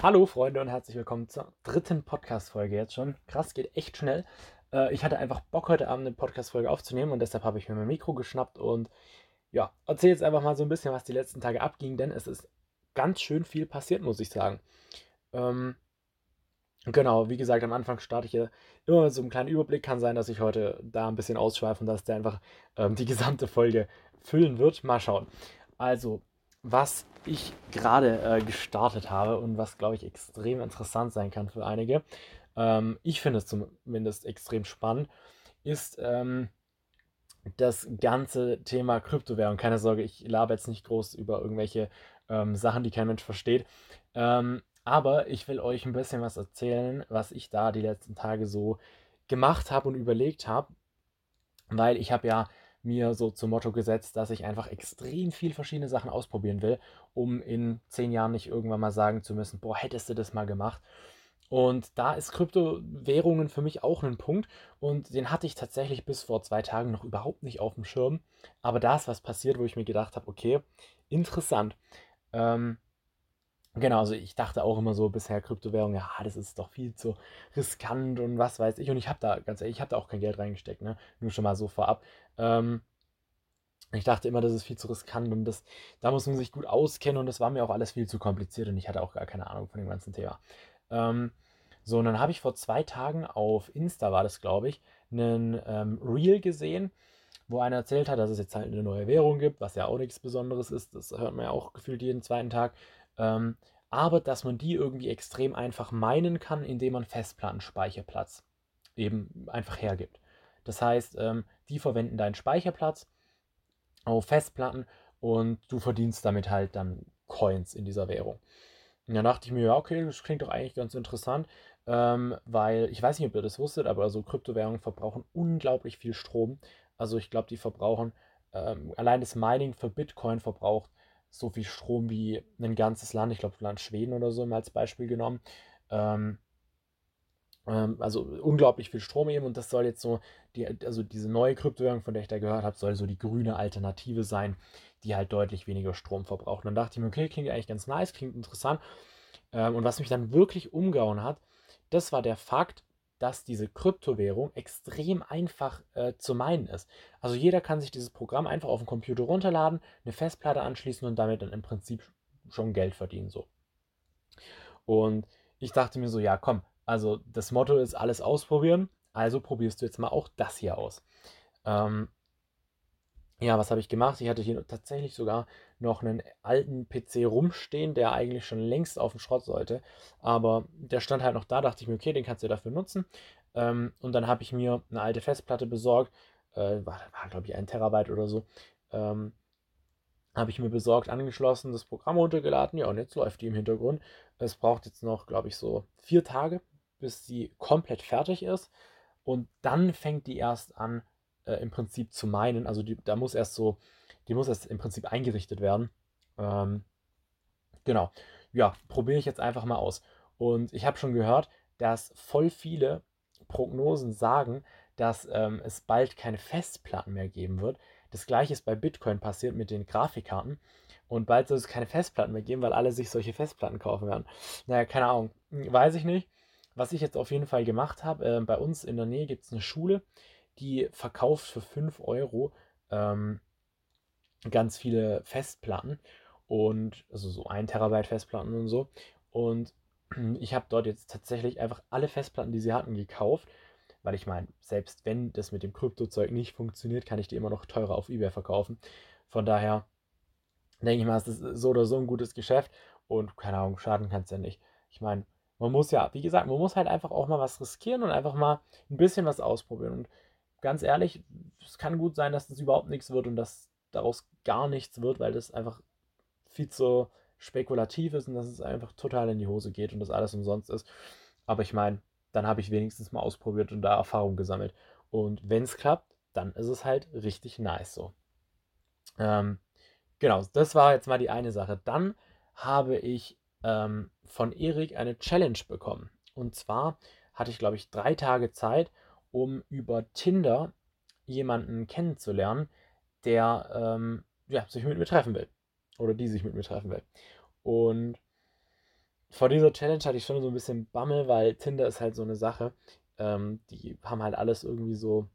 Hallo Freunde und herzlich willkommen zur dritten Podcast-Folge jetzt schon. Krass, geht echt schnell. Äh, ich hatte einfach Bock, heute Abend eine Podcast-Folge aufzunehmen und deshalb habe ich mir mein Mikro geschnappt und ja, erzähle jetzt einfach mal so ein bisschen, was die letzten Tage abging, denn es ist ganz schön viel passiert, muss ich sagen. Ähm, genau, wie gesagt, am Anfang starte ich ja immer mit so einem kleinen Überblick. Kann sein, dass ich heute da ein bisschen ausschweife und dass der einfach ähm, die gesamte Folge füllen wird. Mal schauen. Also, was ich gerade äh, gestartet habe und was, glaube ich, extrem interessant sein kann für einige, ähm, ich finde es zumindest extrem spannend, ist ähm, das ganze Thema Kryptowährung. Keine Sorge, ich labe jetzt nicht groß über irgendwelche ähm, Sachen, die kein Mensch versteht. Ähm, aber ich will euch ein bisschen was erzählen, was ich da die letzten Tage so gemacht habe und überlegt habe. Weil ich habe ja mir so zum Motto gesetzt, dass ich einfach extrem viel verschiedene Sachen ausprobieren will, um in zehn Jahren nicht irgendwann mal sagen zu müssen, boah, hättest du das mal gemacht. Und da ist Kryptowährungen für mich auch ein Punkt. Und den hatte ich tatsächlich bis vor zwei Tagen noch überhaupt nicht auf dem Schirm. Aber da ist was passiert, wo ich mir gedacht habe, okay, interessant. Ähm, genau, also ich dachte auch immer so bisher Kryptowährungen, ja, das ist doch viel zu riskant und was weiß ich. Und ich habe da, ganz ehrlich, ich habe da auch kein Geld reingesteckt, ne? Nur schon mal so vorab. Ähm, ich dachte immer, das ist viel zu riskant und das, da muss man sich gut auskennen und das war mir auch alles viel zu kompliziert und ich hatte auch gar keine Ahnung von dem ganzen Thema. Ähm, so, und dann habe ich vor zwei Tagen auf Insta, war das glaube ich, einen ähm, Reel gesehen, wo einer erzählt hat, dass es jetzt halt eine neue Währung gibt, was ja auch nichts Besonderes ist. Das hört man ja auch gefühlt jeden zweiten Tag. Ähm, aber dass man die irgendwie extrem einfach meinen kann, indem man Festplattenspeicherplatz eben einfach hergibt. Das heißt, ähm, die verwenden deinen Speicherplatz auf Festplatten und du verdienst damit halt dann Coins in dieser Währung. Und dann dachte ich mir, ja, okay, das klingt doch eigentlich ganz interessant, ähm, weil ich weiß nicht, ob ihr das wusstet, aber so Kryptowährungen verbrauchen unglaublich viel Strom. Also ich glaube, die verbrauchen, ähm, allein das Mining für Bitcoin verbraucht so viel Strom wie ein ganzes Land, ich glaube, Land Schweden oder so als Beispiel genommen. Ähm, also unglaublich viel Strom eben und das soll jetzt so, die, also diese neue Kryptowährung, von der ich da gehört habe, soll so die grüne Alternative sein, die halt deutlich weniger Strom verbraucht. Und dann dachte ich mir, okay, klingt eigentlich ganz nice, klingt interessant. Ähm, und was mich dann wirklich umgehauen hat, das war der Fakt, dass diese Kryptowährung extrem einfach äh, zu meinen ist. Also jeder kann sich dieses Programm einfach auf dem Computer runterladen, eine Festplatte anschließen und damit dann im Prinzip schon Geld verdienen so. Und ich dachte mir so, ja, komm, also das Motto ist alles ausprobieren, also probierst du jetzt mal auch das hier aus. Ähm, ja, was habe ich gemacht? Ich hatte hier tatsächlich sogar noch einen alten PC rumstehen, der eigentlich schon längst auf dem Schrott sollte. Aber der stand halt noch da, dachte ich mir, okay, den kannst du dafür nutzen. Ähm, und dann habe ich mir eine alte Festplatte besorgt. Äh, war, war glaube ich, ein Terabyte oder so. Ähm, habe ich mir besorgt, angeschlossen, das Programm runtergeladen. Ja, und jetzt läuft die im Hintergrund. Es braucht jetzt noch, glaube ich, so vier Tage, bis sie komplett fertig ist. Und dann fängt die erst an, äh, im Prinzip zu meinen. Also die, da muss erst so, die muss erst im Prinzip eingerichtet werden. Ähm, genau. Ja, probiere ich jetzt einfach mal aus. Und ich habe schon gehört, dass voll viele Prognosen sagen, dass ähm, es bald keine Festplatten mehr geben wird. Das gleiche ist bei Bitcoin passiert mit den Grafikkarten. Und bald soll es keine Festplatten mehr geben, weil alle sich solche Festplatten kaufen werden. Naja, keine Ahnung. Hm, weiß ich nicht. Was ich jetzt auf jeden Fall gemacht habe, äh, bei uns in der Nähe gibt es eine Schule, die verkauft für 5 Euro ähm, ganz viele Festplatten und also so 1 Terabyte Festplatten und so. Und ich habe dort jetzt tatsächlich einfach alle Festplatten, die sie hatten, gekauft. Weil ich meine, selbst wenn das mit dem Kryptozeug nicht funktioniert, kann ich die immer noch teurer auf Ebay verkaufen. Von daher denke ich mal, es ist so oder so ein gutes Geschäft und keine Ahnung, schaden kann es ja nicht. Ich meine, man muss ja, wie gesagt, man muss halt einfach auch mal was riskieren und einfach mal ein bisschen was ausprobieren. Und ganz ehrlich, es kann gut sein, dass das überhaupt nichts wird und dass daraus gar nichts wird, weil das einfach viel zu spekulativ ist und dass es einfach total in die Hose geht und das alles umsonst ist. Aber ich meine, dann habe ich wenigstens mal ausprobiert und da Erfahrung gesammelt. Und wenn es klappt, dann ist es halt richtig nice so. Ähm, genau, das war jetzt mal die eine Sache. Dann habe ich ähm, von Erik eine Challenge bekommen. Und zwar hatte ich, glaube ich, drei Tage Zeit, um über Tinder jemanden kennenzulernen, der ähm, ja, sich mit mir treffen will. Oder die sich mit mir treffen will. Und vor dieser Challenge hatte ich schon so ein bisschen Bammel, weil Tinder ist halt so eine Sache. Ähm, die haben halt alles irgendwie so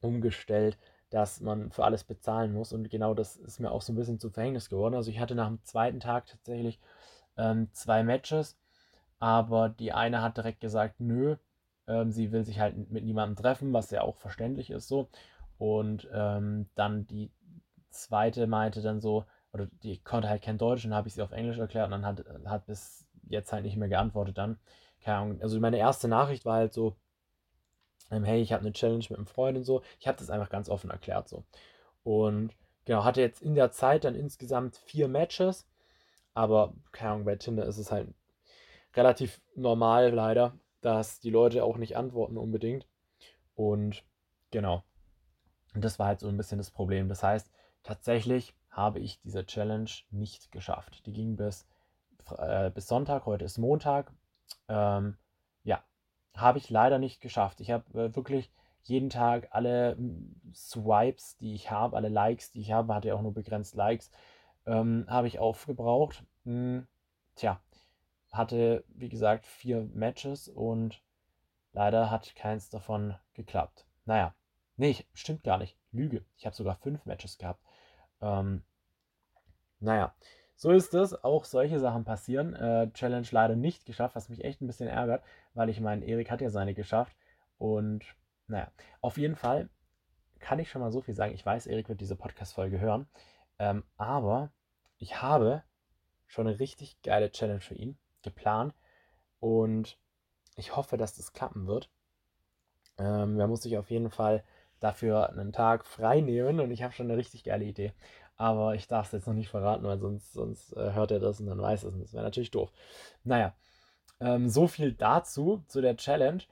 umgestellt, dass man für alles bezahlen muss. Und genau das ist mir auch so ein bisschen zu Verhängnis geworden. Also ich hatte nach dem zweiten Tag tatsächlich ähm, zwei Matches, aber die eine hat direkt gesagt, nö, ähm, sie will sich halt mit niemandem treffen, was ja auch verständlich ist so. Und ähm, dann die zweite meinte dann so, oder die konnte halt kein Deutsch und habe ich sie auf Englisch erklärt und dann hat, hat bis jetzt halt nicht mehr geantwortet dann. Keine Ahnung. Also meine erste Nachricht war halt so, ähm, hey, ich habe eine Challenge mit einem Freund und so. Ich habe das einfach ganz offen erklärt so. Und genau, hatte jetzt in der Zeit dann insgesamt vier Matches. Aber keine Ahnung, bei Tinder ist es halt relativ normal leider, dass die Leute auch nicht antworten unbedingt. Und genau. Und das war halt so ein bisschen das Problem. Das heißt, tatsächlich habe ich diese Challenge nicht geschafft. Die ging bis, äh, bis Sonntag, heute ist Montag. Ähm, ja, habe ich leider nicht geschafft. Ich habe äh, wirklich jeden Tag alle Swipes, die ich habe, alle Likes, die ich habe, hatte ja auch nur begrenzt Likes, ähm, habe ich aufgebraucht. Hm, tja, hatte wie gesagt vier Matches und leider hat keins davon geklappt. Naja, nee, stimmt gar nicht. Lüge. Ich habe sogar fünf Matches gehabt. Ähm, naja, so ist es. Auch solche Sachen passieren. Äh, Challenge leider nicht geschafft, was mich echt ein bisschen ärgert, weil ich meine, Erik hat ja seine geschafft. Und naja, auf jeden Fall kann ich schon mal so viel sagen. Ich weiß, Erik wird diese Podcast-Folge hören. Ähm, aber ich habe schon eine richtig geile Challenge für ihn geplant. Und ich hoffe, dass das klappen wird. Ähm, er muss sich auf jeden Fall dafür einen Tag frei nehmen und ich habe schon eine richtig geile Idee. Aber ich darf es jetzt noch nicht verraten, weil sonst, sonst äh, hört er das und dann weiß es. Und das wäre natürlich doof. Naja, ähm, so viel dazu, zu der Challenge.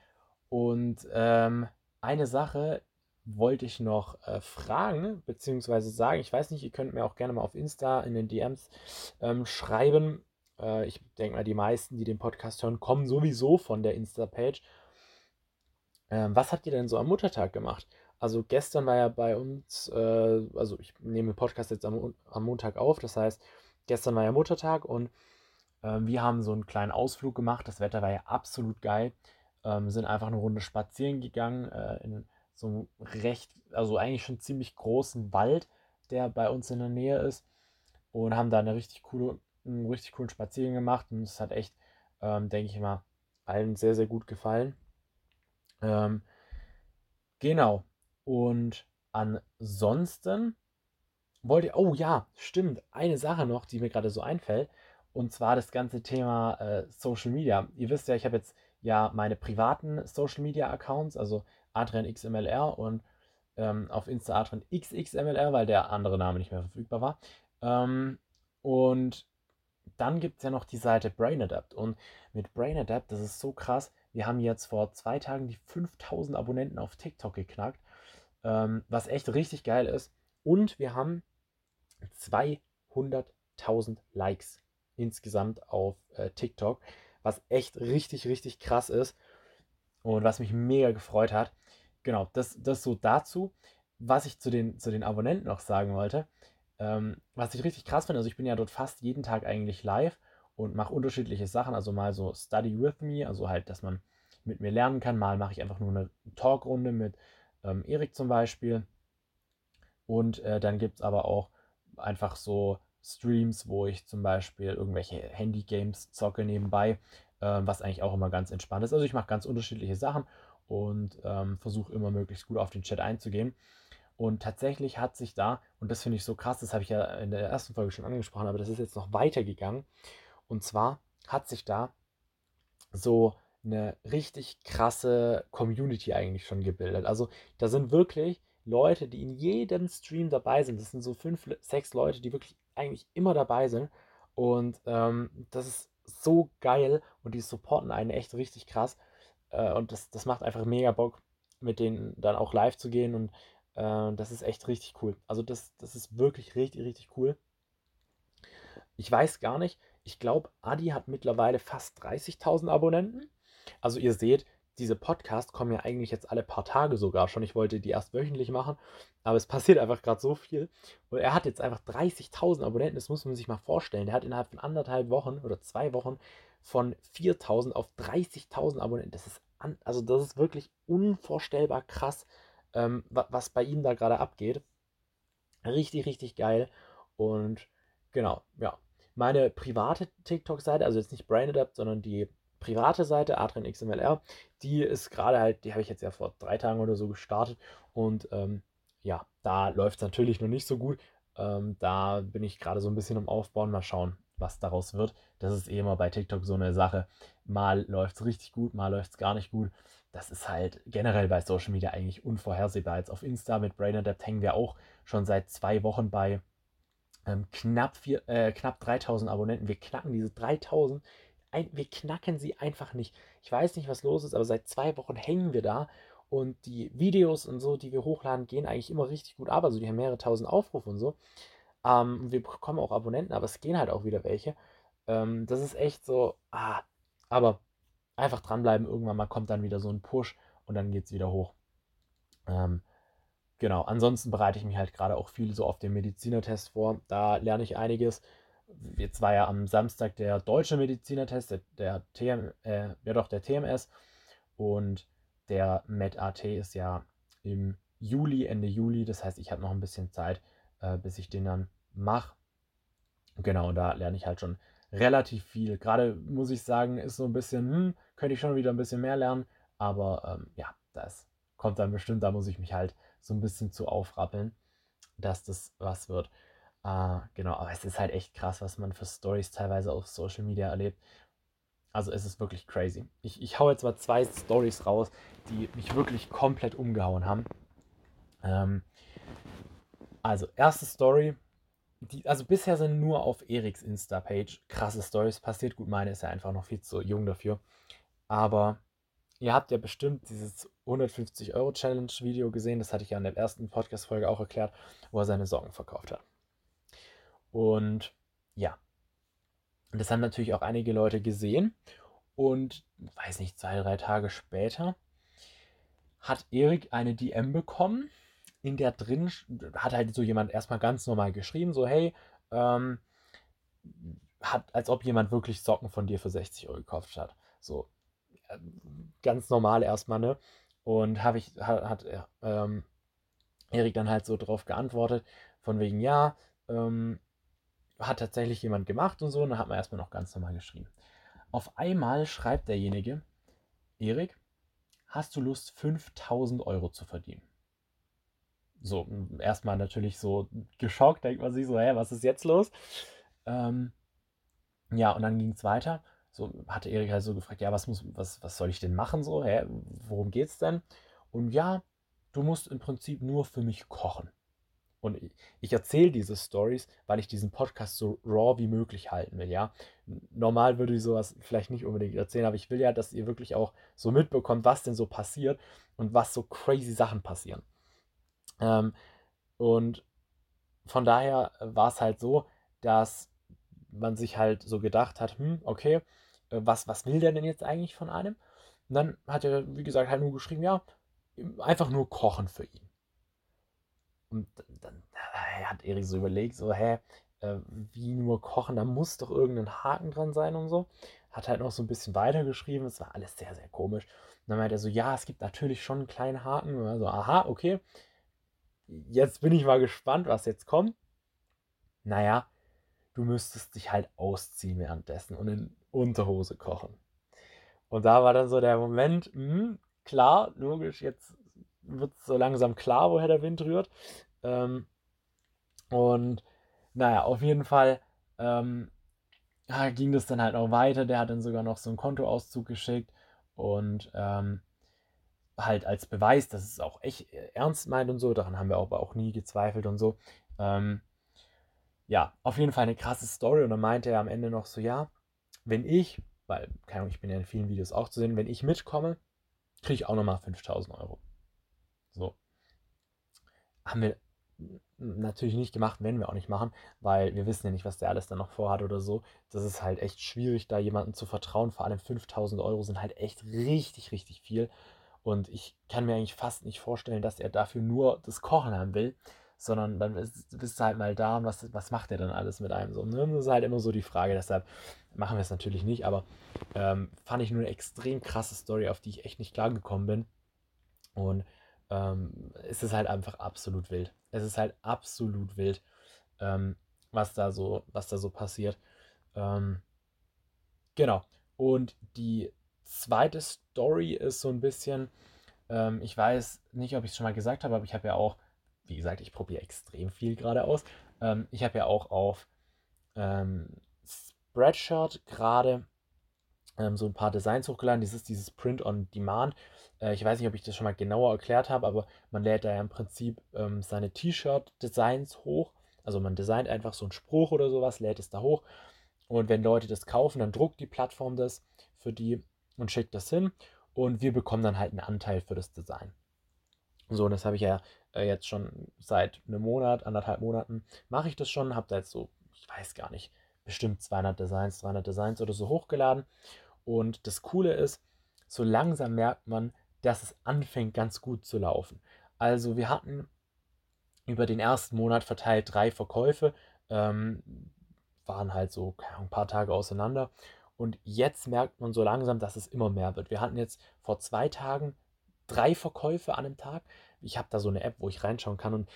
Und ähm, eine Sache wollte ich noch äh, fragen, beziehungsweise sagen. Ich weiß nicht, ihr könnt mir auch gerne mal auf Insta in den DMs ähm, schreiben. Äh, ich denke mal, die meisten, die den Podcast hören, kommen sowieso von der Insta-Page. Ähm, was habt ihr denn so am Muttertag gemacht? Also gestern war ja bei uns, äh, also ich nehme den Podcast jetzt am, am, Montag auf, das heißt, gestern war ja Muttertag und äh, wir haben so einen kleinen Ausflug gemacht. Das Wetter war ja absolut geil. Ähm, sind einfach eine Runde spazieren gegangen äh, in so recht, also eigentlich schon ziemlich großen Wald, der bei uns in der Nähe ist und haben da eine richtig coole, einen richtig coolen Spaziergang gemacht und es hat echt, ähm, denke ich mal, allen sehr, sehr gut gefallen. Ähm, genau. Und ansonsten wollte ich, oh ja, stimmt, eine Sache noch, die mir gerade so einfällt, und zwar das ganze Thema äh, Social Media. Ihr wisst ja, ich habe jetzt ja meine privaten Social Media Accounts, also AdrianXMLR und ähm, auf Insta AdrianXXMLR, weil der andere Name nicht mehr verfügbar war. Ähm, und dann gibt es ja noch die Seite BrainAdapt. Und mit BrainAdapt, das ist so krass, wir haben jetzt vor zwei Tagen die 5000 Abonnenten auf TikTok geknackt ähm, was echt richtig geil ist. Und wir haben 200.000 Likes insgesamt auf äh, TikTok, was echt richtig, richtig krass ist und was mich mega gefreut hat. Genau, das, das so dazu. Was ich zu den, zu den Abonnenten noch sagen wollte, ähm, was ich richtig krass finde, also ich bin ja dort fast jeden Tag eigentlich live und mache unterschiedliche Sachen, also mal so Study with me, also halt, dass man mit mir lernen kann. Mal mache ich einfach nur eine Talkrunde mit ähm, Erik zum Beispiel. Und äh, dann gibt es aber auch einfach so Streams, wo ich zum Beispiel irgendwelche Handy-Games zocke nebenbei, äh, was eigentlich auch immer ganz entspannt ist. Also ich mache ganz unterschiedliche Sachen und ähm, versuche immer möglichst gut auf den Chat einzugehen. Und tatsächlich hat sich da, und das finde ich so krass, das habe ich ja in der ersten Folge schon angesprochen, aber das ist jetzt noch weitergegangen. Und zwar hat sich da so eine richtig krasse Community eigentlich schon gebildet. Also da sind wirklich Leute, die in jedem Stream dabei sind. Das sind so fünf, sechs Leute, die wirklich eigentlich immer dabei sind. Und ähm, das ist so geil und die supporten einen echt richtig krass. Äh, und das, das macht einfach mega Bock, mit denen dann auch live zu gehen. Und äh, das ist echt richtig cool. Also das, das ist wirklich richtig, richtig cool. Ich weiß gar nicht, ich glaube, Adi hat mittlerweile fast 30.000 Abonnenten. Also ihr seht, diese Podcasts kommen ja eigentlich jetzt alle paar Tage sogar schon. Ich wollte die erst wöchentlich machen, aber es passiert einfach gerade so viel. Und er hat jetzt einfach 30.000 Abonnenten, das muss man sich mal vorstellen. Der hat innerhalb von anderthalb Wochen oder zwei Wochen von 4.000 auf 30.000 Abonnenten. Das ist, an, also das ist wirklich unvorstellbar krass, ähm, was bei ihm da gerade abgeht. Richtig, richtig geil. Und genau, ja. Meine private TikTok-Seite, also jetzt nicht Brain Adapt, sondern die private Seite, Adrian XMLR, die ist gerade halt, die habe ich jetzt ja vor drei Tagen oder so gestartet und ähm, ja, da läuft es natürlich noch nicht so gut. Ähm, da bin ich gerade so ein bisschen am Aufbauen, mal schauen, was daraus wird. Das ist eh immer bei TikTok so eine Sache. Mal läuft es richtig gut, mal läuft es gar nicht gut. Das ist halt generell bei Social Media eigentlich unvorhersehbar. Jetzt auf Insta mit Brain Adapt hängen wir auch schon seit zwei Wochen bei ähm, knapp, vier, äh, knapp 3000 Abonnenten. Wir knacken diese 3000 ein, wir knacken sie einfach nicht. Ich weiß nicht, was los ist, aber seit zwei Wochen hängen wir da und die Videos und so, die wir hochladen, gehen eigentlich immer richtig gut ab. Also die haben mehrere tausend Aufrufe und so. Ähm, wir bekommen auch Abonnenten, aber es gehen halt auch wieder welche. Ähm, das ist echt so, ah, aber einfach dranbleiben. Irgendwann mal kommt dann wieder so ein Push und dann geht es wieder hoch. Ähm, genau, ansonsten bereite ich mich halt gerade auch viel so auf den Medizinertest vor. Da lerne ich einiges jetzt war ja am Samstag der deutsche Medizinertest, der, der, TM, äh, ja doch, der TMS und der MedAT ist ja im Juli, Ende Juli. Das heißt, ich habe noch ein bisschen Zeit, äh, bis ich den dann mache. Genau, da lerne ich halt schon relativ viel. Gerade muss ich sagen, ist so ein bisschen, hm, könnte ich schon wieder ein bisschen mehr lernen. Aber ähm, ja, das kommt dann bestimmt, da muss ich mich halt so ein bisschen zu aufrappeln, dass das was wird. Uh, genau, aber es ist halt echt krass, was man für Stories teilweise auf Social Media erlebt. Also es ist wirklich crazy. Ich, ich hau jetzt mal zwei Stories raus, die mich wirklich komplett umgehauen haben. Ähm, also, erste Story. Die, also bisher sind nur auf Eriks Insta-Page krasse Stories passiert. Gut, meine ist ja einfach noch viel zu jung dafür. Aber ihr habt ja bestimmt dieses 150-Euro-Challenge-Video gesehen. Das hatte ich ja in der ersten Podcast-Folge auch erklärt, wo er seine Sorgen verkauft hat. Und ja, und das haben natürlich auch einige Leute gesehen. Und weiß nicht, zwei, drei Tage später hat Erik eine DM bekommen, in der drin hat halt so jemand erstmal ganz normal geschrieben, so hey, ähm, hat, als ob jemand wirklich Socken von dir für 60 Euro gekauft hat. So äh, ganz normal erstmal, ne? Und habe ich, hat, hat ähm, Erik dann halt so drauf geantwortet, von wegen, ja, ähm, hat tatsächlich jemand gemacht und so. Und dann hat man erstmal noch ganz normal geschrieben. Auf einmal schreibt derjenige, Erik, hast du Lust, 5000 Euro zu verdienen? So, erstmal natürlich so geschockt, denkt man sich so, hä, was ist jetzt los? Ähm, ja, und dann ging es weiter. So hatte Erik halt so gefragt, ja, was muss, was, was soll ich denn machen? So, hä, worum geht's denn? Und ja, du musst im Prinzip nur für mich kochen. Und ich erzähle diese Stories, weil ich diesen Podcast so raw wie möglich halten will, ja. Normal würde ich sowas vielleicht nicht unbedingt erzählen, aber ich will ja, dass ihr wirklich auch so mitbekommt, was denn so passiert und was so crazy Sachen passieren. Ähm, und von daher war es halt so, dass man sich halt so gedacht hat, hm, okay, äh, was, was will der denn jetzt eigentlich von einem? Und dann hat er, wie gesagt, halt nur geschrieben, ja, einfach nur kochen für ihn. Und dann hat Erik so überlegt, so, hä, äh, wie nur kochen, da muss doch irgendein Haken dran sein und so. Hat halt noch so ein bisschen weitergeschrieben, es war alles sehr, sehr komisch. Und dann meinte er so, ja, es gibt natürlich schon einen kleinen Haken. Und so, aha, okay. Jetzt bin ich mal gespannt, was jetzt kommt. Naja, du müsstest dich halt ausziehen währenddessen und in Unterhose kochen. Und da war dann so der Moment, mh, hm, klar, logisch, jetzt wird so langsam klar, woher der Wind rührt. Ähm, und naja, auf jeden Fall ähm, ging das dann halt noch weiter. Der hat dann sogar noch so einen Kontoauszug geschickt und ähm, halt als Beweis, dass es auch echt ernst meint und so. Daran haben wir aber auch nie gezweifelt und so. Ähm, ja, auf jeden Fall eine krasse Story. Und dann meinte er am Ende noch so: Ja, wenn ich, weil, keine Ahnung, ich bin ja in vielen Videos auch zu sehen, wenn ich mitkomme, kriege ich auch nochmal 5000 Euro. So. Haben wir natürlich nicht gemacht, werden wir auch nicht machen, weil wir wissen ja nicht, was der alles dann noch vorhat oder so. Das ist halt echt schwierig, da jemandem zu vertrauen. Vor allem 5000 Euro sind halt echt richtig, richtig viel. Und ich kann mir eigentlich fast nicht vorstellen, dass er dafür nur das Kochen haben will, sondern dann bist du halt mal da und was, was macht er dann alles mit einem so? Ne? Das ist halt immer so die Frage, deshalb machen wir es natürlich nicht, aber ähm, fand ich nur eine extrem krasse Story, auf die ich echt nicht klar gekommen bin. Und ähm, es ist halt einfach absolut wild. Es ist halt absolut wild, ähm, was, da so, was da so passiert. Ähm, genau. Und die zweite Story ist so ein bisschen, ähm, ich weiß nicht, ob ich es schon mal gesagt habe, aber ich habe ja auch, wie gesagt, ich probiere extrem viel gerade aus. Ähm, ich habe ja auch auf ähm, Spreadshirt gerade so ein paar Designs hochgeladen. Dieses, dieses Print on Demand äh, ich weiß nicht, ob ich das schon mal genauer erklärt habe, aber man lädt da ja im Prinzip ähm, seine T-Shirt-Designs hoch. Also man designt einfach so einen Spruch oder sowas, lädt es da hoch. Und wenn Leute das kaufen, dann druckt die Plattform das für die und schickt das hin. Und wir bekommen dann halt einen Anteil für das Design. So, und das habe ich ja äh, jetzt schon seit einem Monat, anderthalb Monaten, mache ich das schon. Habe da jetzt so, ich weiß gar nicht, bestimmt 200 Designs, 300 Designs oder so hochgeladen. Und das Coole ist, so langsam merkt man, dass es anfängt ganz gut zu laufen. Also wir hatten über den ersten Monat verteilt drei Verkäufe, ähm, waren halt so ein paar Tage auseinander. Und jetzt merkt man so langsam, dass es immer mehr wird. Wir hatten jetzt vor zwei Tagen drei Verkäufe an einem Tag. Ich habe da so eine App, wo ich reinschauen kann und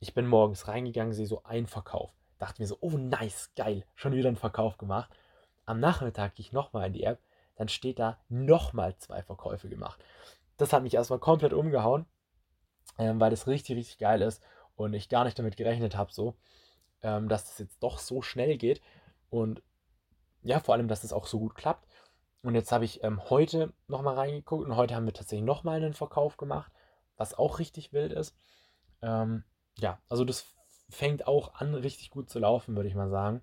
ich bin morgens reingegangen, sehe so einen Verkauf. Dachte mir so, oh nice, geil, schon wieder einen Verkauf gemacht. Am Nachmittag gehe ich nochmal in die App, dann steht da nochmal zwei Verkäufe gemacht das hat mich erstmal komplett umgehauen, ähm, weil das richtig, richtig geil ist und ich gar nicht damit gerechnet habe, so, ähm, dass das jetzt doch so schnell geht und ja, vor allem, dass das auch so gut klappt. Und jetzt habe ich ähm, heute nochmal reingeguckt und heute haben wir tatsächlich nochmal einen Verkauf gemacht, was auch richtig wild ist. Ähm, ja, also das fängt auch an, richtig gut zu laufen, würde ich mal sagen.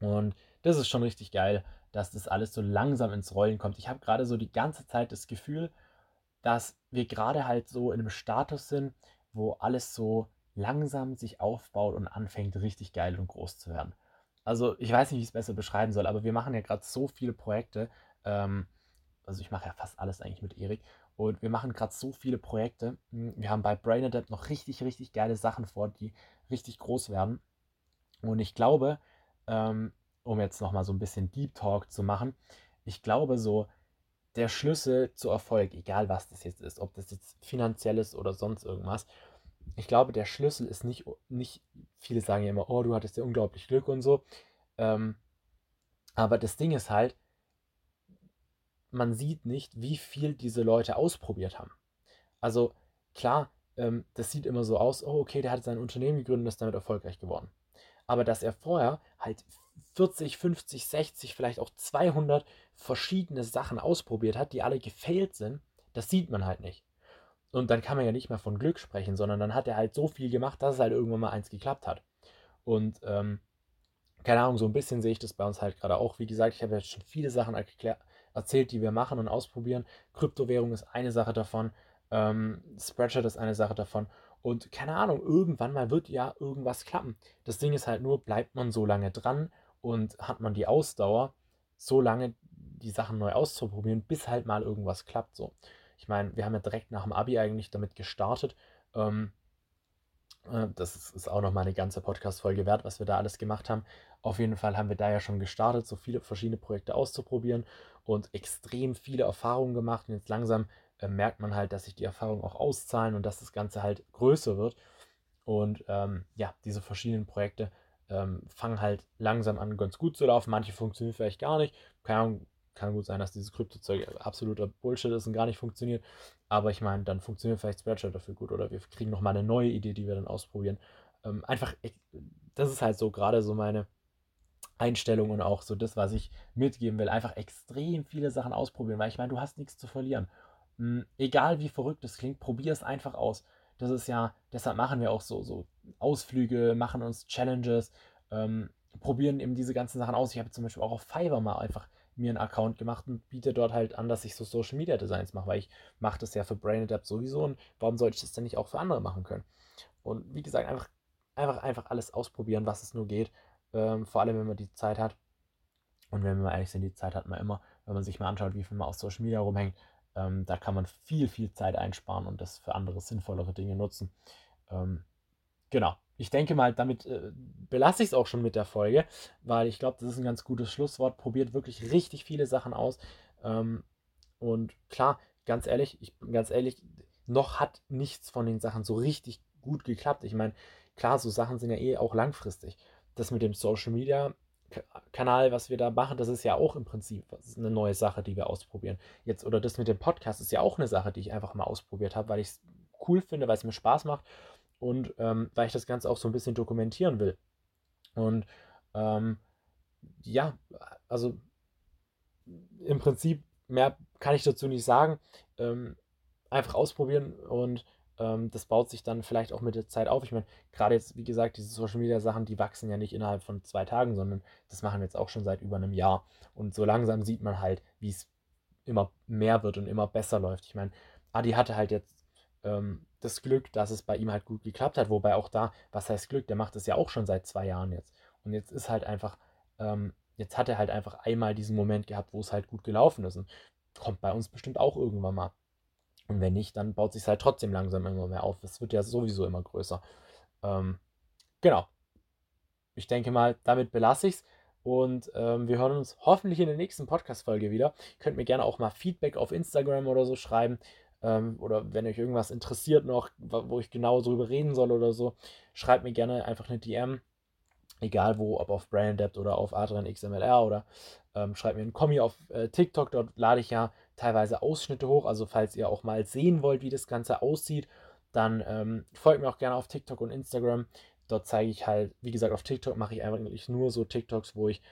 Und das ist schon richtig geil, dass das alles so langsam ins Rollen kommt. Ich habe gerade so die ganze Zeit das Gefühl, dass wir gerade halt so in einem Status sind, wo alles so langsam sich aufbaut und anfängt richtig geil und groß zu werden. Also ich weiß nicht, wie ich es besser beschreiben soll, aber wir machen ja gerade so viele Projekte. Ähm, also ich mache ja fast alles eigentlich mit Erik. Und wir machen gerade so viele Projekte. Wir haben bei Brain Adapt noch richtig, richtig geile Sachen vor, die richtig groß werden. Und ich glaube, ähm, um jetzt nochmal so ein bisschen Deep Talk zu machen, ich glaube so, der Schlüssel zu Erfolg, egal was das jetzt ist, ob das jetzt finanziell ist oder sonst irgendwas. Ich glaube, der Schlüssel ist nicht, nicht viele sagen ja immer, oh, du hattest ja unglaublich Glück und so. Ähm, aber das Ding ist halt, man sieht nicht, wie viel diese Leute ausprobiert haben. Also klar, ähm, das sieht immer so aus, oh, okay, der hat sein Unternehmen gegründet und ist damit erfolgreich geworden. Aber dass er vorher halt 40, 50, 60, vielleicht auch 200 verschiedene Sachen ausprobiert hat, die alle gefailt sind, das sieht man halt nicht. Und dann kann man ja nicht mehr von Glück sprechen, sondern dann hat er halt so viel gemacht, dass es halt irgendwann mal eins geklappt hat. Und ähm, keine Ahnung, so ein bisschen sehe ich das bei uns halt gerade auch. Wie gesagt, ich habe jetzt schon viele Sachen erzählt, die wir machen und ausprobieren. Kryptowährung ist eine Sache davon. Ähm, Spreadshirt ist eine Sache davon. Und keine Ahnung, irgendwann mal wird ja irgendwas klappen. Das Ding ist halt nur, bleibt man so lange dran und hat man die Ausdauer, so lange die Sachen neu auszuprobieren, bis halt mal irgendwas klappt. So. Ich meine, wir haben ja direkt nach dem Abi eigentlich damit gestartet. Ähm, äh, das ist, ist, auch noch mal eine ganze Podcast-Folge wert, was wir da alles gemacht haben. Auf jeden Fall haben wir da ja schon gestartet, so viele verschiedene Projekte auszuprobieren und extrem viele Erfahrungen gemacht. Und jetzt langsam äh, merkt man halt, dass sich die Erfahrungen auch auszahlen und dass das Ganze halt größer wird. Und ähm, ja, diese verschiedenen Projekte ähm, fangen halt langsam an, ganz gut zu laufen. Manche funktionieren vielleicht gar nicht. Ahnung, kann gut sein, dass dieses Kryptozeug absoluter Bullshit ist und gar nicht funktioniert. Aber ich meine, dann funktioniert vielleicht Spreadshirt dafür gut oder wir kriegen nochmal eine neue Idee, die wir dann ausprobieren. Ähm, einfach, ich, das ist halt so gerade so meine Einstellung und auch so das, was ich mitgeben will. Einfach extrem viele Sachen ausprobieren, weil ich meine, du hast nichts zu verlieren. Ähm, egal wie verrückt es klingt, probier es einfach aus. Das ist ja, deshalb machen wir auch so, so Ausflüge, machen uns Challenges, ähm, probieren eben diese ganzen Sachen aus. Ich habe zum Beispiel auch auf Fiverr mal einfach mir einen Account gemacht und biete dort halt an, dass ich so Social Media Designs mache, weil ich mache das ja für Brain Adapt sowieso und warum sollte ich das denn nicht auch für andere machen können? und wie gesagt, einfach, einfach, einfach alles ausprobieren, was es nur geht. Ähm, vor allem, wenn man die Zeit hat. Und wenn mal ehrlich sind, die Zeit hat man immer, wenn man sich mal anschaut, wie viel man auf Social Media rumhängt, ähm, da kann man viel, viel Zeit einsparen und das für andere sinnvollere Dinge nutzen. Ähm, genau. Ich denke mal, damit äh, belasse ich es auch schon mit der Folge, weil ich glaube, das ist ein ganz gutes Schlusswort. Probiert wirklich richtig viele Sachen aus. Ähm, und klar, ganz ehrlich, ich bin ganz ehrlich, noch hat nichts von den Sachen so richtig gut geklappt. Ich meine, klar, so Sachen sind ja eh auch langfristig. Das mit dem Social Media Kanal, was wir da machen, das ist ja auch im Prinzip eine neue Sache, die wir ausprobieren. Jetzt, oder das mit dem Podcast ist ja auch eine Sache, die ich einfach mal ausprobiert habe, weil ich es cool finde, weil es mir Spaß macht und ähm, weil ich das Ganze auch so ein bisschen dokumentieren will. Und ähm, ja, also im Prinzip mehr kann ich dazu nicht sagen. Ähm, einfach ausprobieren und ähm, das baut sich dann vielleicht auch mit der Zeit auf. Ich meine, gerade jetzt, wie gesagt, diese Social Media Sachen, die wachsen ja nicht innerhalb von zwei Tagen, sondern das machen wir jetzt auch schon seit über einem Jahr. Und so langsam sieht man halt, wie es immer mehr wird und immer besser läuft. Ich meine, Adi hatte halt jetzt ähm, das Glück, dass es bei ihm halt gut geklappt hat. Wobei auch da, was heißt Glück, der macht es ja auch schon seit zwei Jahren jetzt. Und jetzt ist halt einfach, ähm, jetzt hat er halt einfach einmal diesen Moment gehabt, wo es halt gut gelaufen ist. Und kommt bei uns bestimmt auch irgendwann mal. Und wenn nicht, dann baut sich halt trotzdem langsam immer mehr auf. Es wird ja sowieso immer größer. Ähm, genau. Ich denke mal, damit belasse ich es. Und ähm, wir hören uns hoffentlich in der nächsten Podcast-Folge wieder. Ihr könnt mir gerne auch mal Feedback auf Instagram oder so schreiben. Ähm, oder wenn euch irgendwas interessiert noch, wo ich genau drüber reden soll oder so, schreibt mir gerne einfach eine DM. Egal wo, ob auf BrandDept oder auf Adrian XMLR oder ähm, schreibt mir einen Kommi auf äh, TikTok. Dort lade ich ja teilweise Ausschnitte hoch. Also falls ihr auch mal sehen wollt, wie das Ganze aussieht, dann ähm, folgt mir auch gerne auf TikTok und Instagram. Dort zeige ich halt, wie gesagt, auf TikTok mache ich eigentlich nur so TikToks, wo ich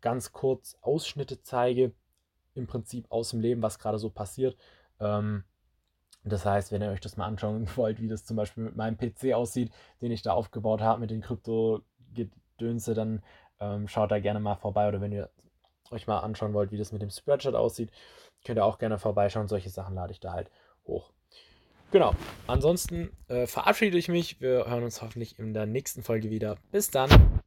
ganz kurz Ausschnitte zeige, im Prinzip aus dem Leben, was gerade so passiert. Ähm, das heißt, wenn ihr euch das mal anschauen wollt, wie das zum Beispiel mit meinem PC aussieht, den ich da aufgebaut habe mit den Krypto-Gedönse, dann ähm, schaut da gerne mal vorbei. Oder wenn ihr euch mal anschauen wollt, wie das mit dem Spreadshirt aussieht, Könnt ihr auch gerne vorbeischauen. Solche Sachen lade ich da halt hoch. Genau. Ansonsten äh, verabschiede ich mich. Wir hören uns hoffentlich in der nächsten Folge wieder. Bis dann.